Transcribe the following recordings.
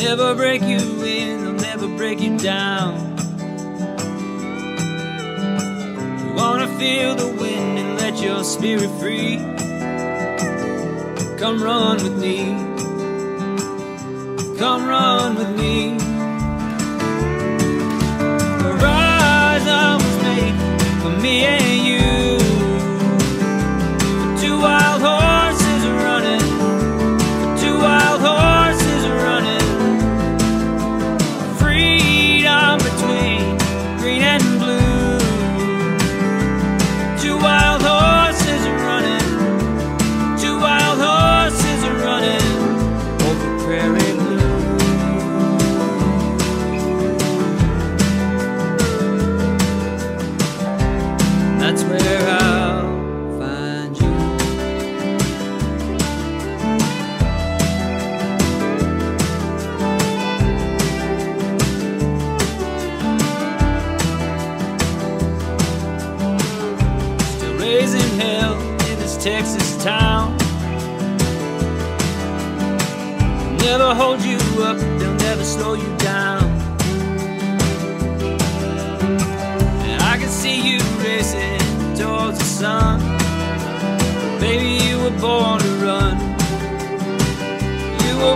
never break you in, they'll never break you down. You wanna feel the wind and let your spirit free. Come run with me. Come run with me. The rise I was made for me and you.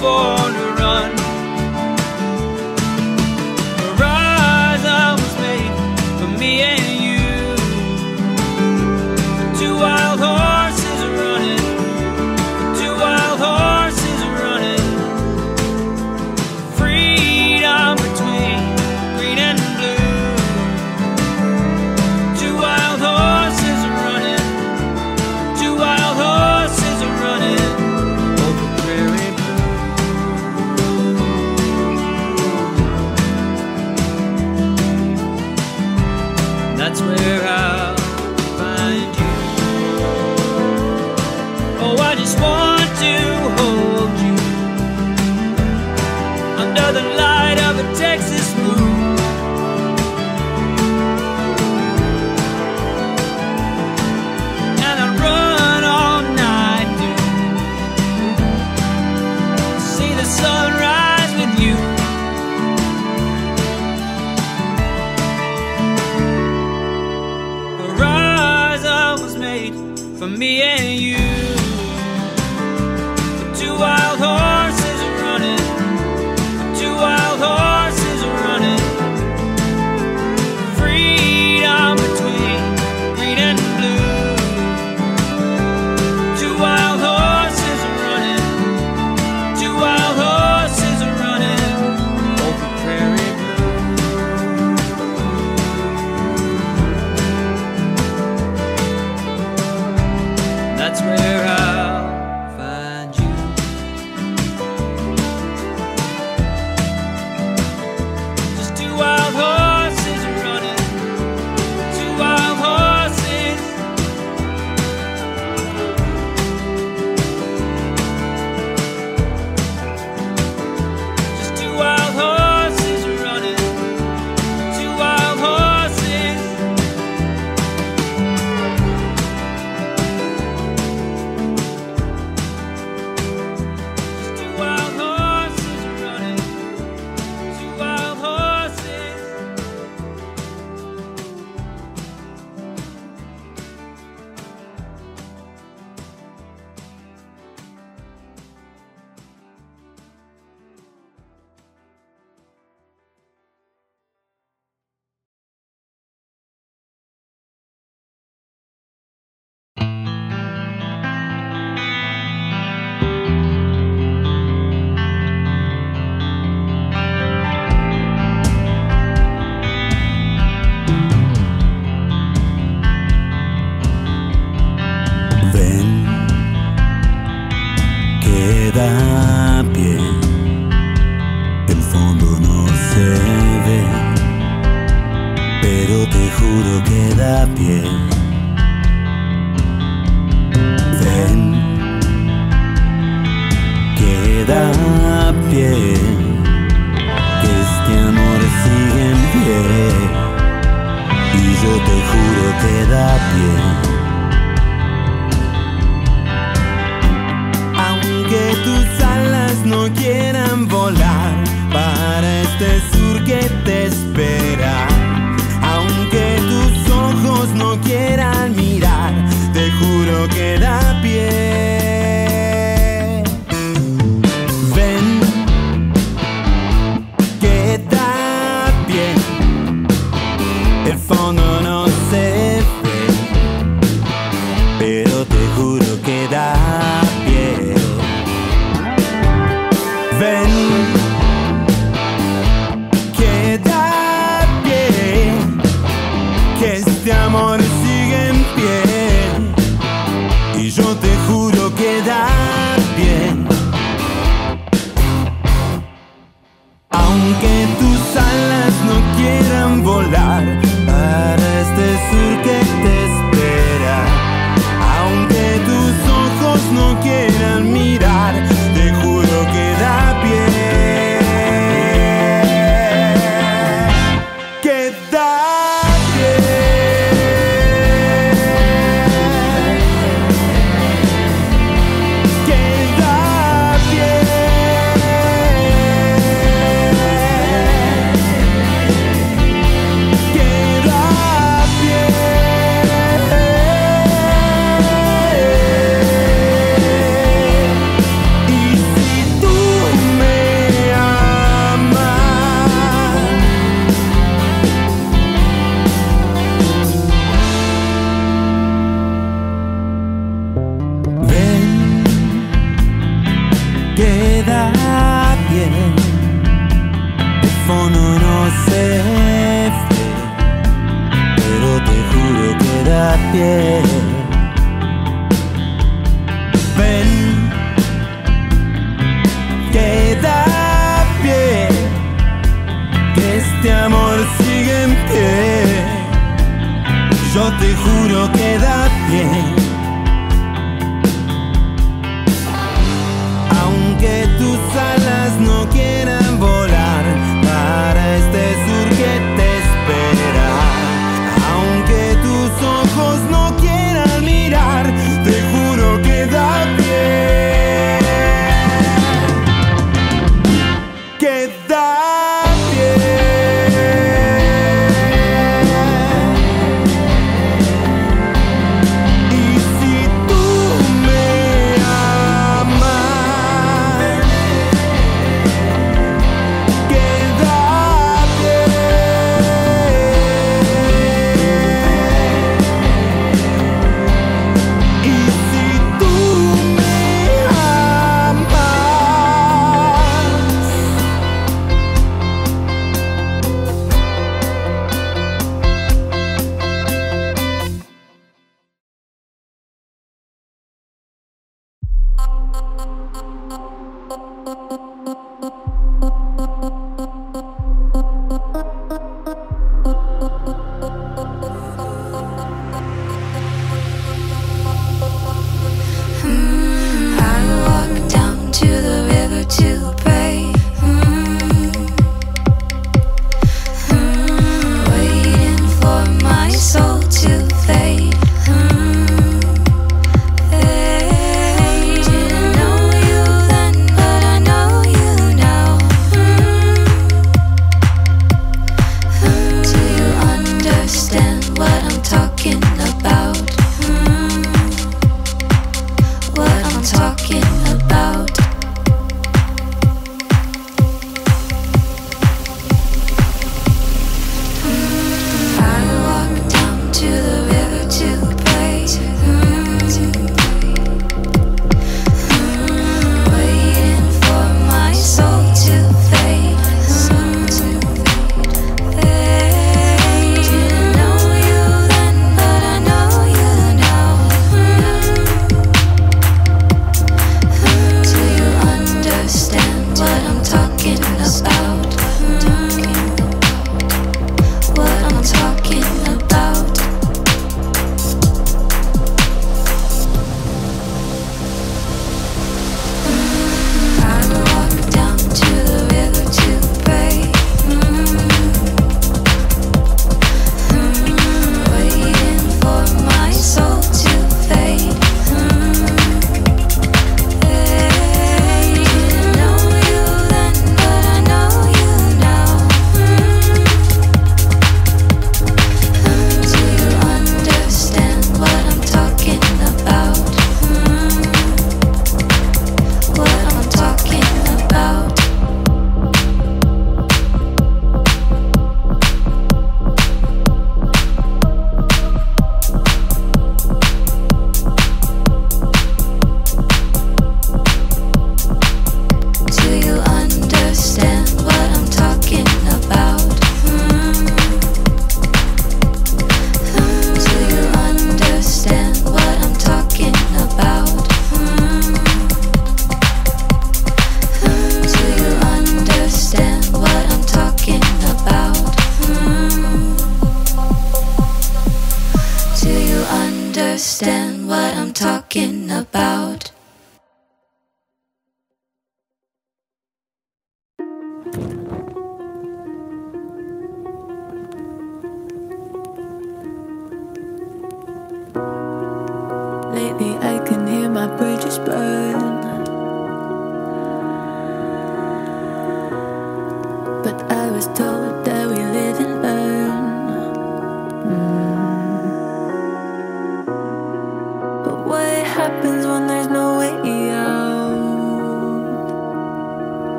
You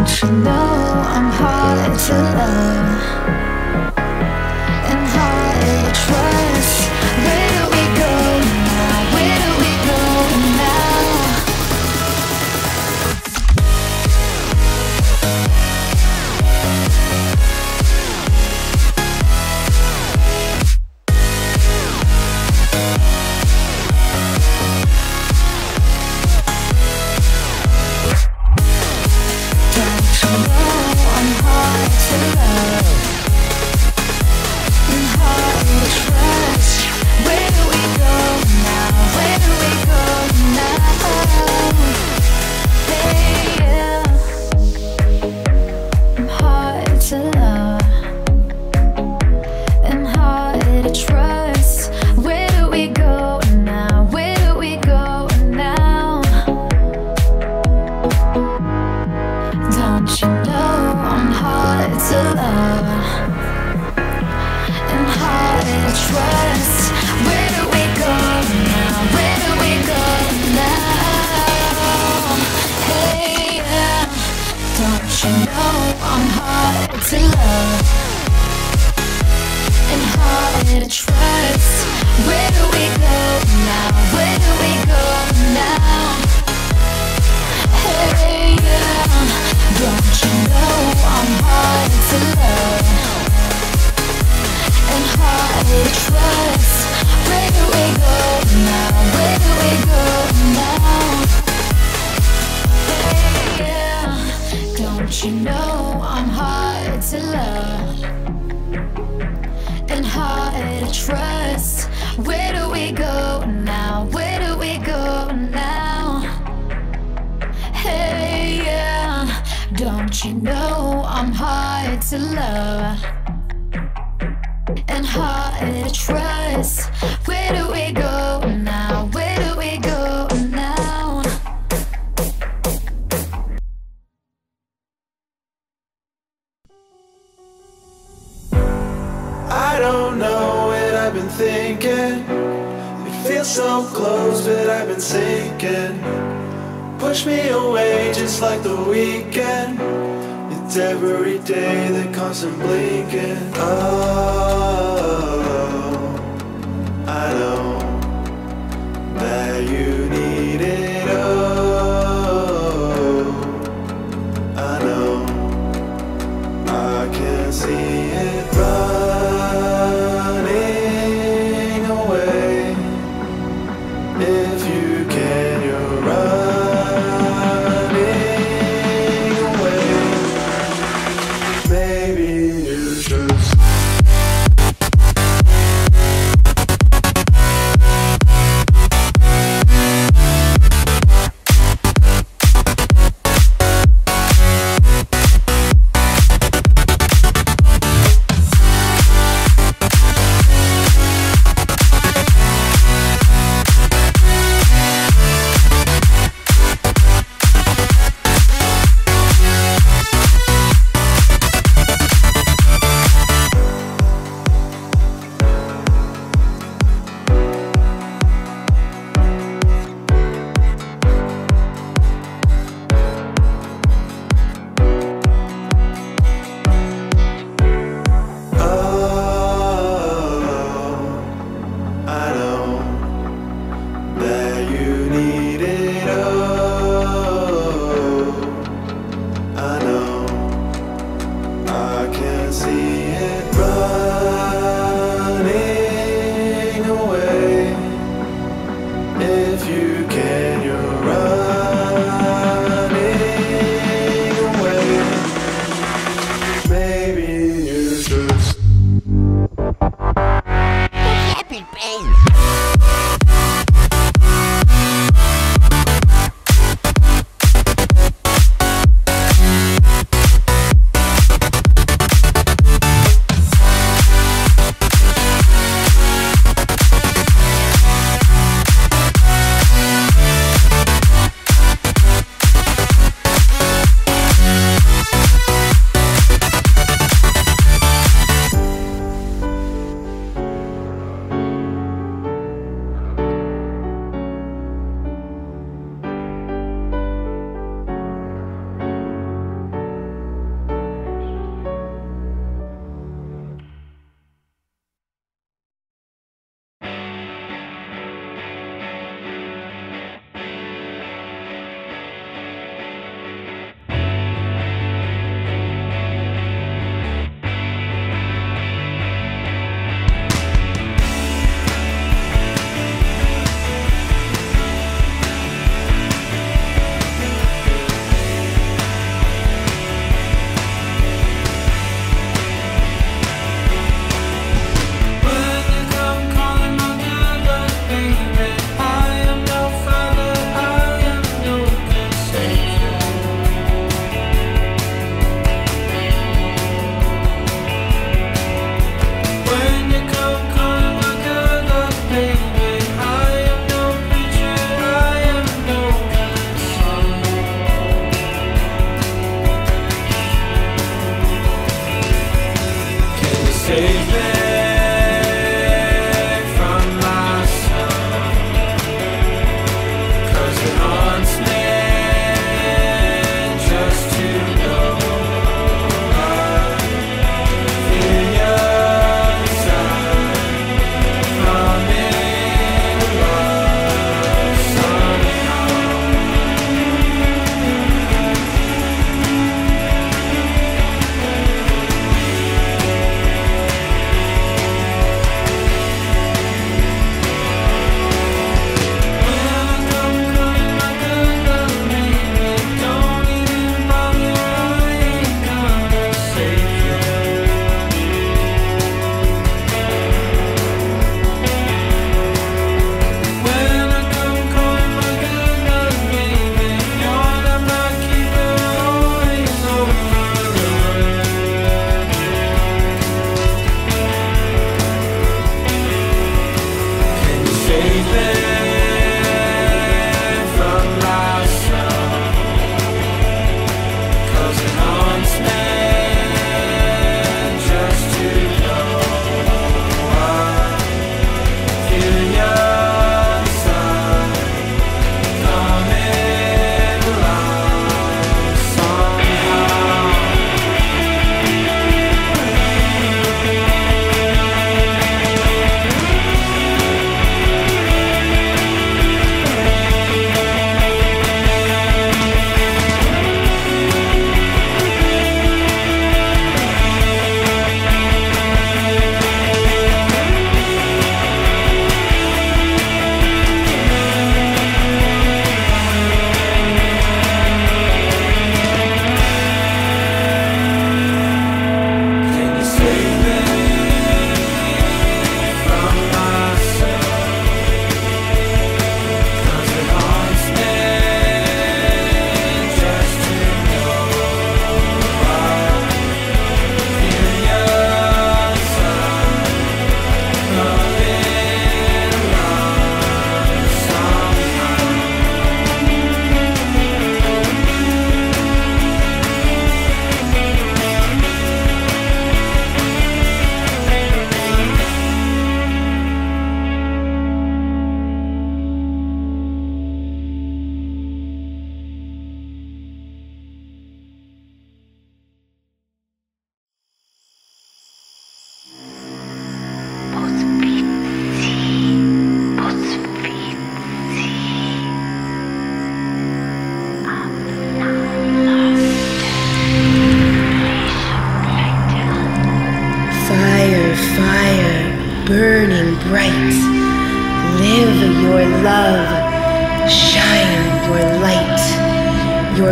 Don't you know I'm hard to love and hard to trust?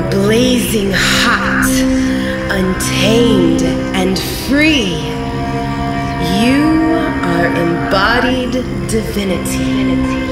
were blazing hot, untamed, and free. You are embodied divinity.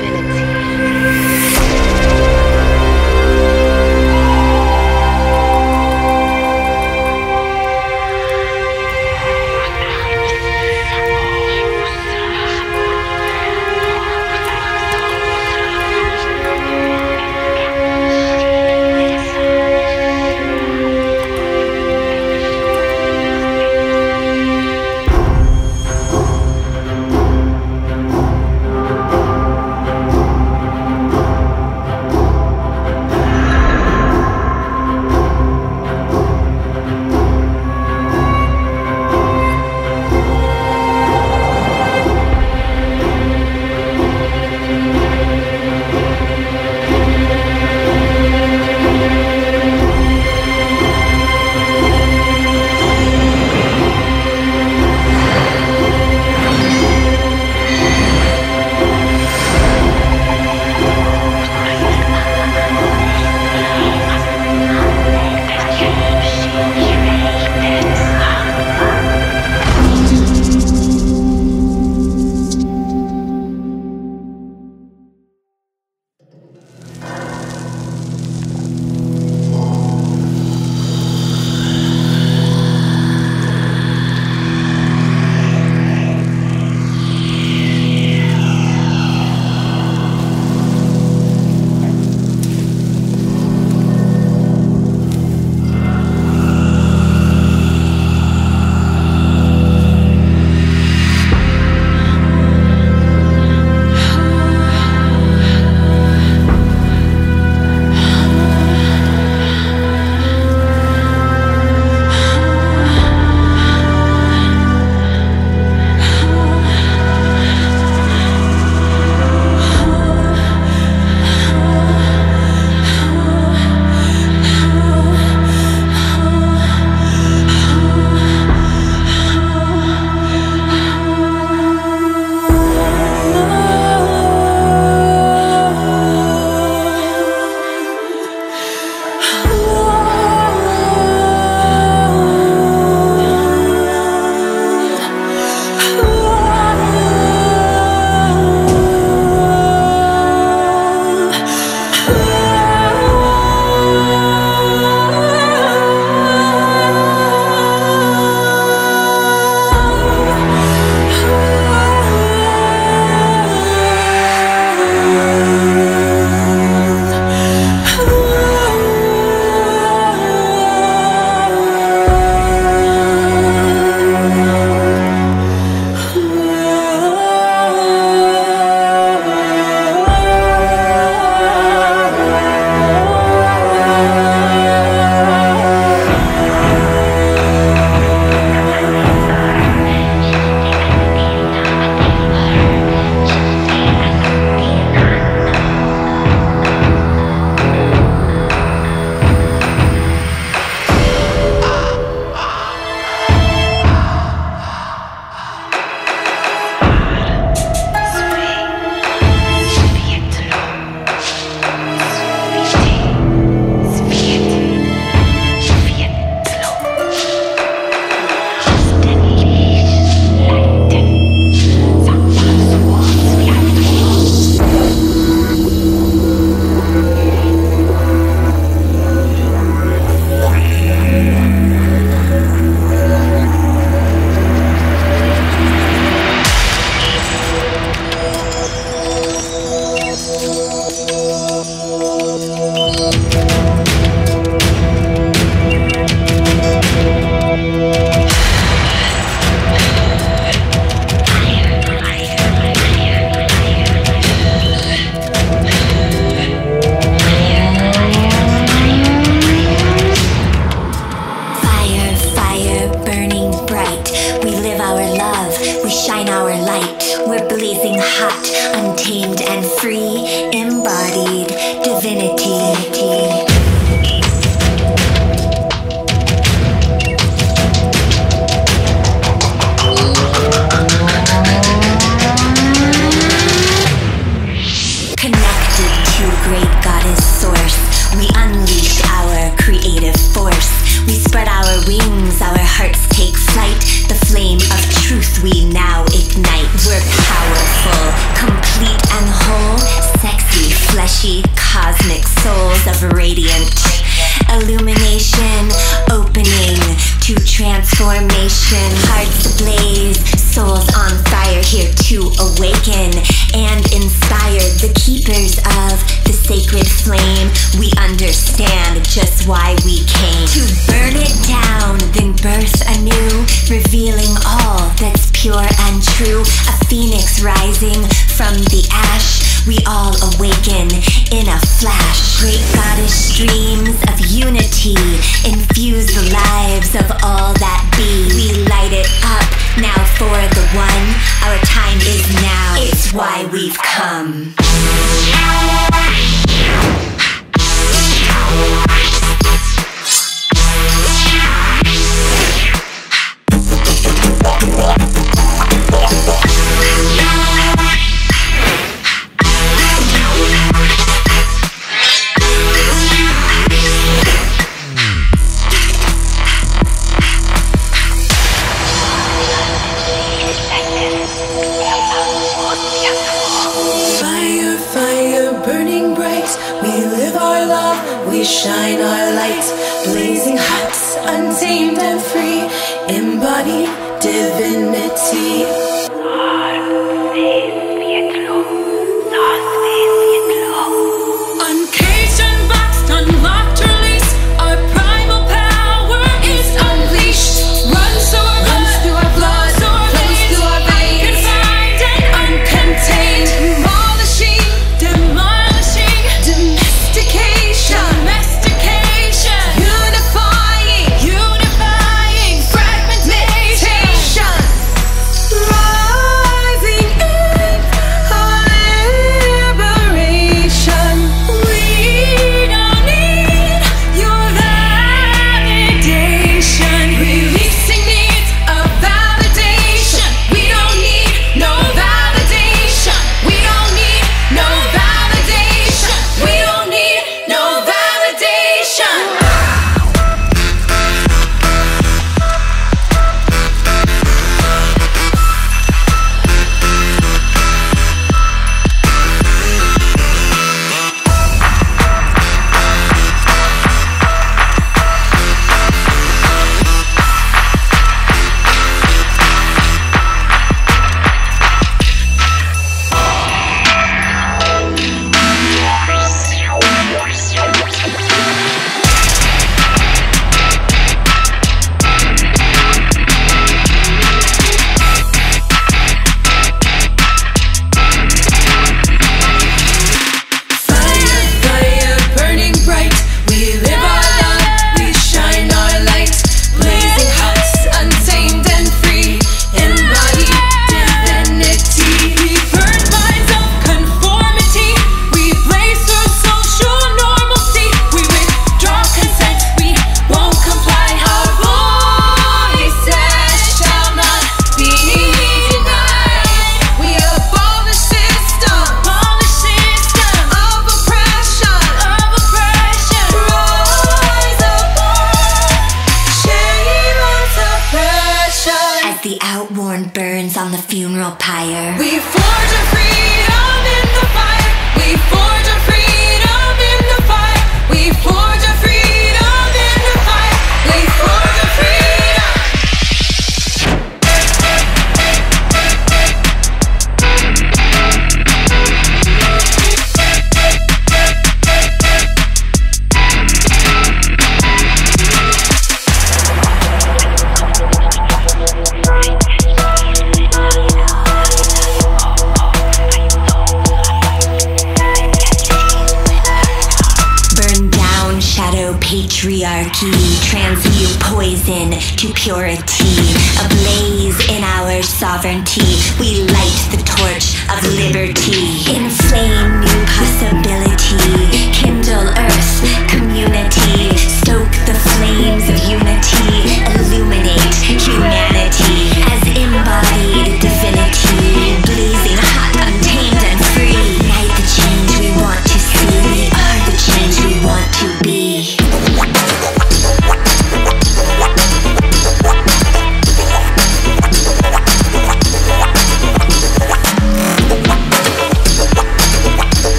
Purity. Ablaze in our sovereignty,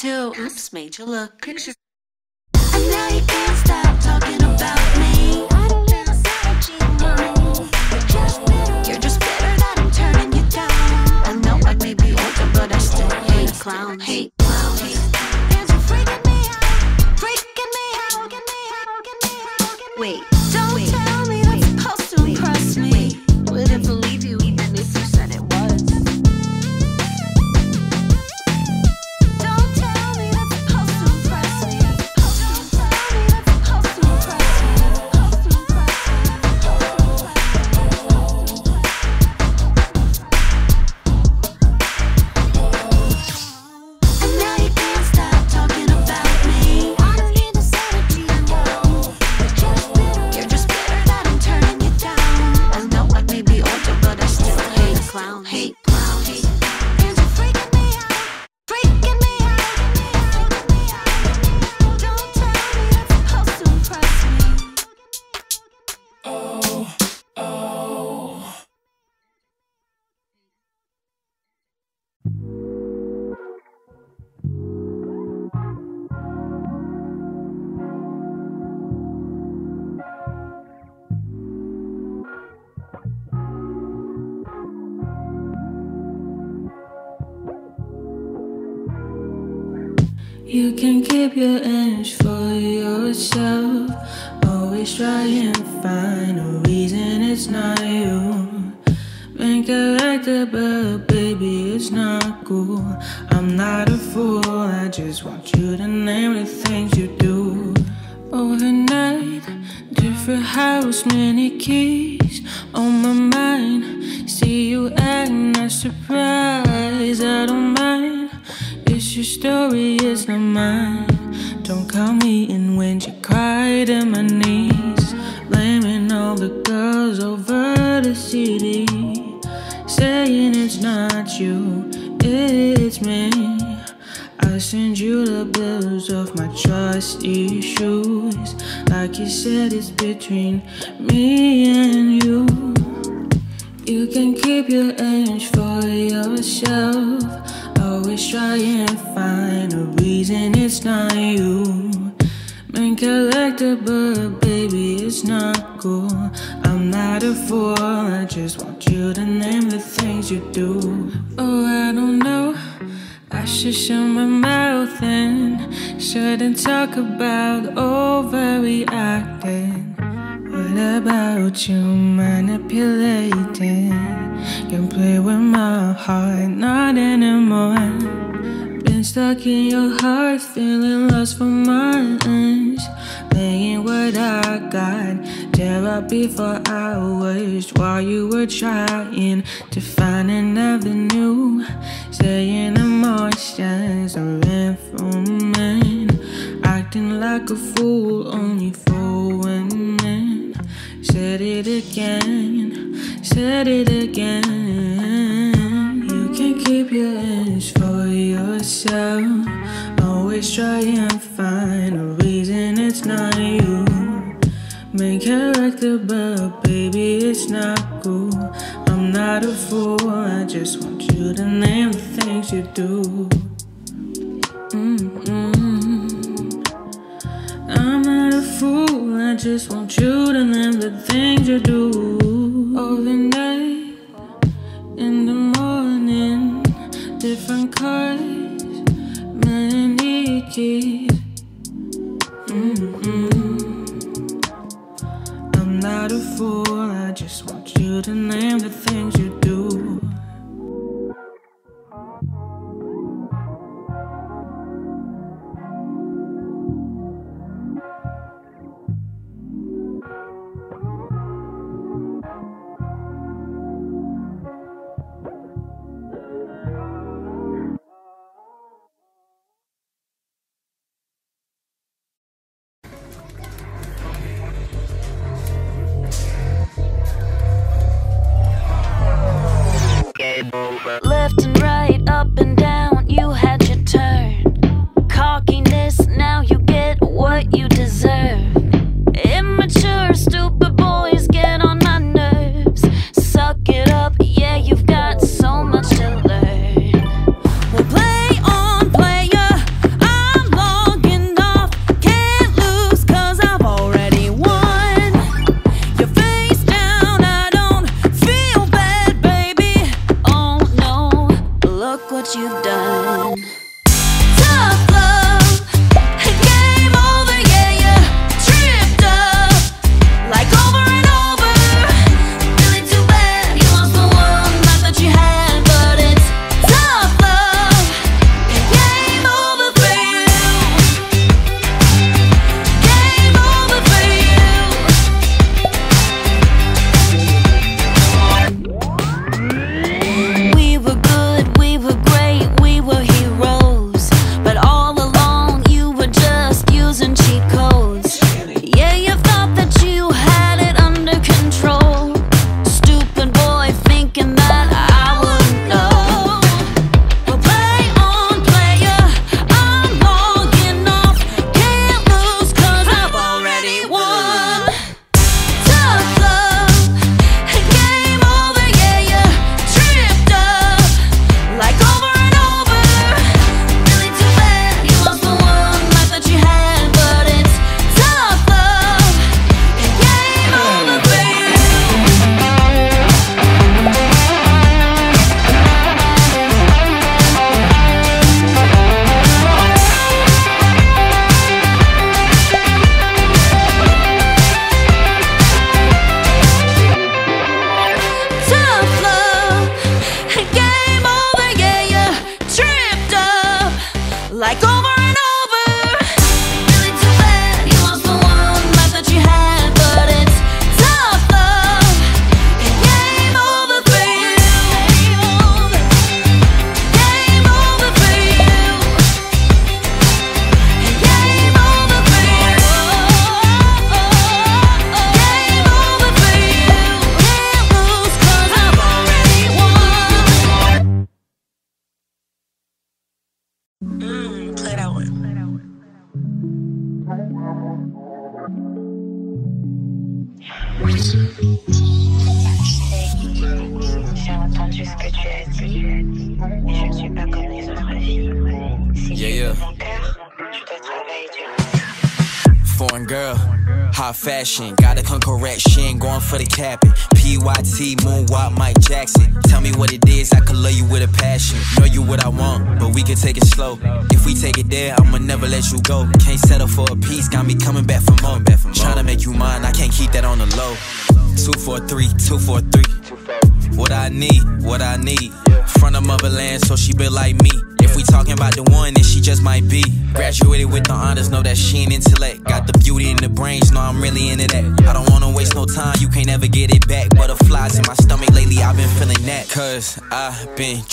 too. Oops, made you look. Picture. like that, but baby, it's not cool. I'm not a fool, I just want you to name the things you do. Overnight, different house, many keys on my mind. See you acting a surprise, I don't mind. It's your story, it's not mine. Don't call me in when you cried at my knees, blaming all the girls over the city saying it's not you, it's me. I send you the bills off my trusty shoes. Like you said, it's between me and you. You can keep your edge for yourself. Always try and find a reason it's not you. Man, collectible, baby, it's not cool. I'm not a fool, I just want you to name the things you do. Oh, I don't know. I should shut my mouth and shouldn't talk about overreacting. What about you manipulating? You play with my heart, not anymore. Been stuck in your heart, feeling lost for months. Playing what I got, therapy for hours while you were trying to find another new. Saying emotions are informant, acting like a fool only for women. Said it again, said it again. You can keep your ends for yourself. Always try and find a reason it's not you. Main character, but baby, it's not cool. I'm not a fool, I just want you to name the things you do. Mm-mm. I'm not a fool, I just want you to name the things you do. Overnight, in the morning, different cars, Mm-mm. I'm not a fool, I just want you to name the things you do.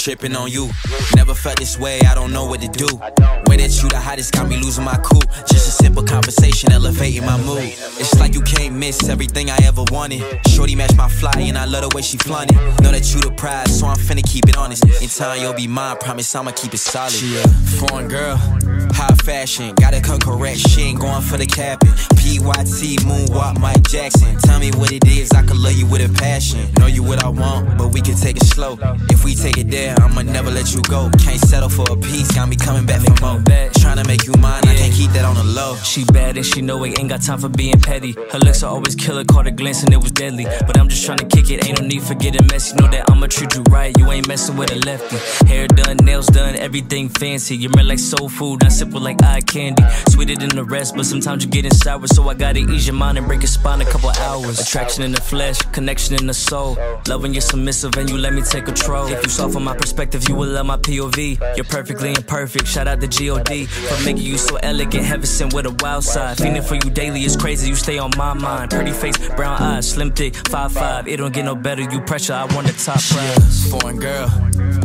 Tripping on you. Never felt this way, I don't know what to do. Way that you the hottest got me losing my cool. Just a simple conversation, elevating my mood. It's like you can't miss everything I ever wanted. Shorty match my fly, and I love the way she flaunt it. Know that you the prize, so I'm finna keep it honest. In time, you'll be mine, promise I'ma keep it solid. She a foreign girl, high fashion, gotta come correct. She ain't going for the capping. PYT, moonwalk, Mike Jackson. Tell me what it is, I could love you with a passion. Know you what I want, but we can take it slow. If we take it there, I'ma never let you go. Can't settle for a piece, got me coming back for more. Tryna make you mine, I can't keep that on the low. She bad and she know it, ain't got time for being petty. Her looks are always killer, caught a glance and it was deadly. But I'm just trying to kick it, ain't no need for getting messy. Know that I'ma treat you right, you ain't messing with a lefty. Hair done, nails done, everything fancy. You're smell like soul food, I simple like eye candy. Sweeter than the rest, but sometimes you getting sour, so I gotta ease your mind and break your spine a couple hours. Attraction in the flesh, connection in the soul. Loving you're submissive and you let me take control. If you saw from my perspective, you will love my POV. You're perfectly imperfect. Shout out to God for making you so elegant, heaven sent with a wild side. Feeling for you daily is crazy. You stay on my mind. Pretty face, brown eyes, slim thick, five five. It don't get no better. You pressure, I want the top prize. Foreign girl,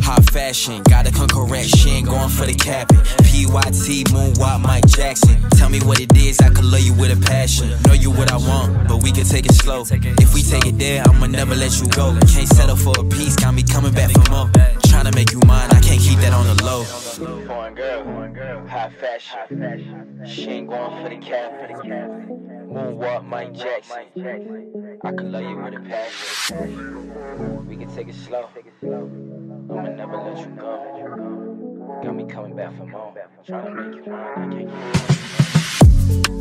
high fashion, gotta come correct. She ain't going for the capping. PYT, moonwalk, Mike Jackson. Tell me what it is, I could love you with a passion. Know you what I want, but we can take it slow. If we take it there, I'ma never let you go. Can't settle for a piece, got me coming back for more. Tryna make you mine, I can't keep that on the low. Foreign girl, high fashion. She ain't going for the cap. Mike Jackson. I can love you with a passion. We can take it slow. I'ma never let you go. Got me coming back for more. Tryna make you mine,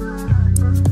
I can't.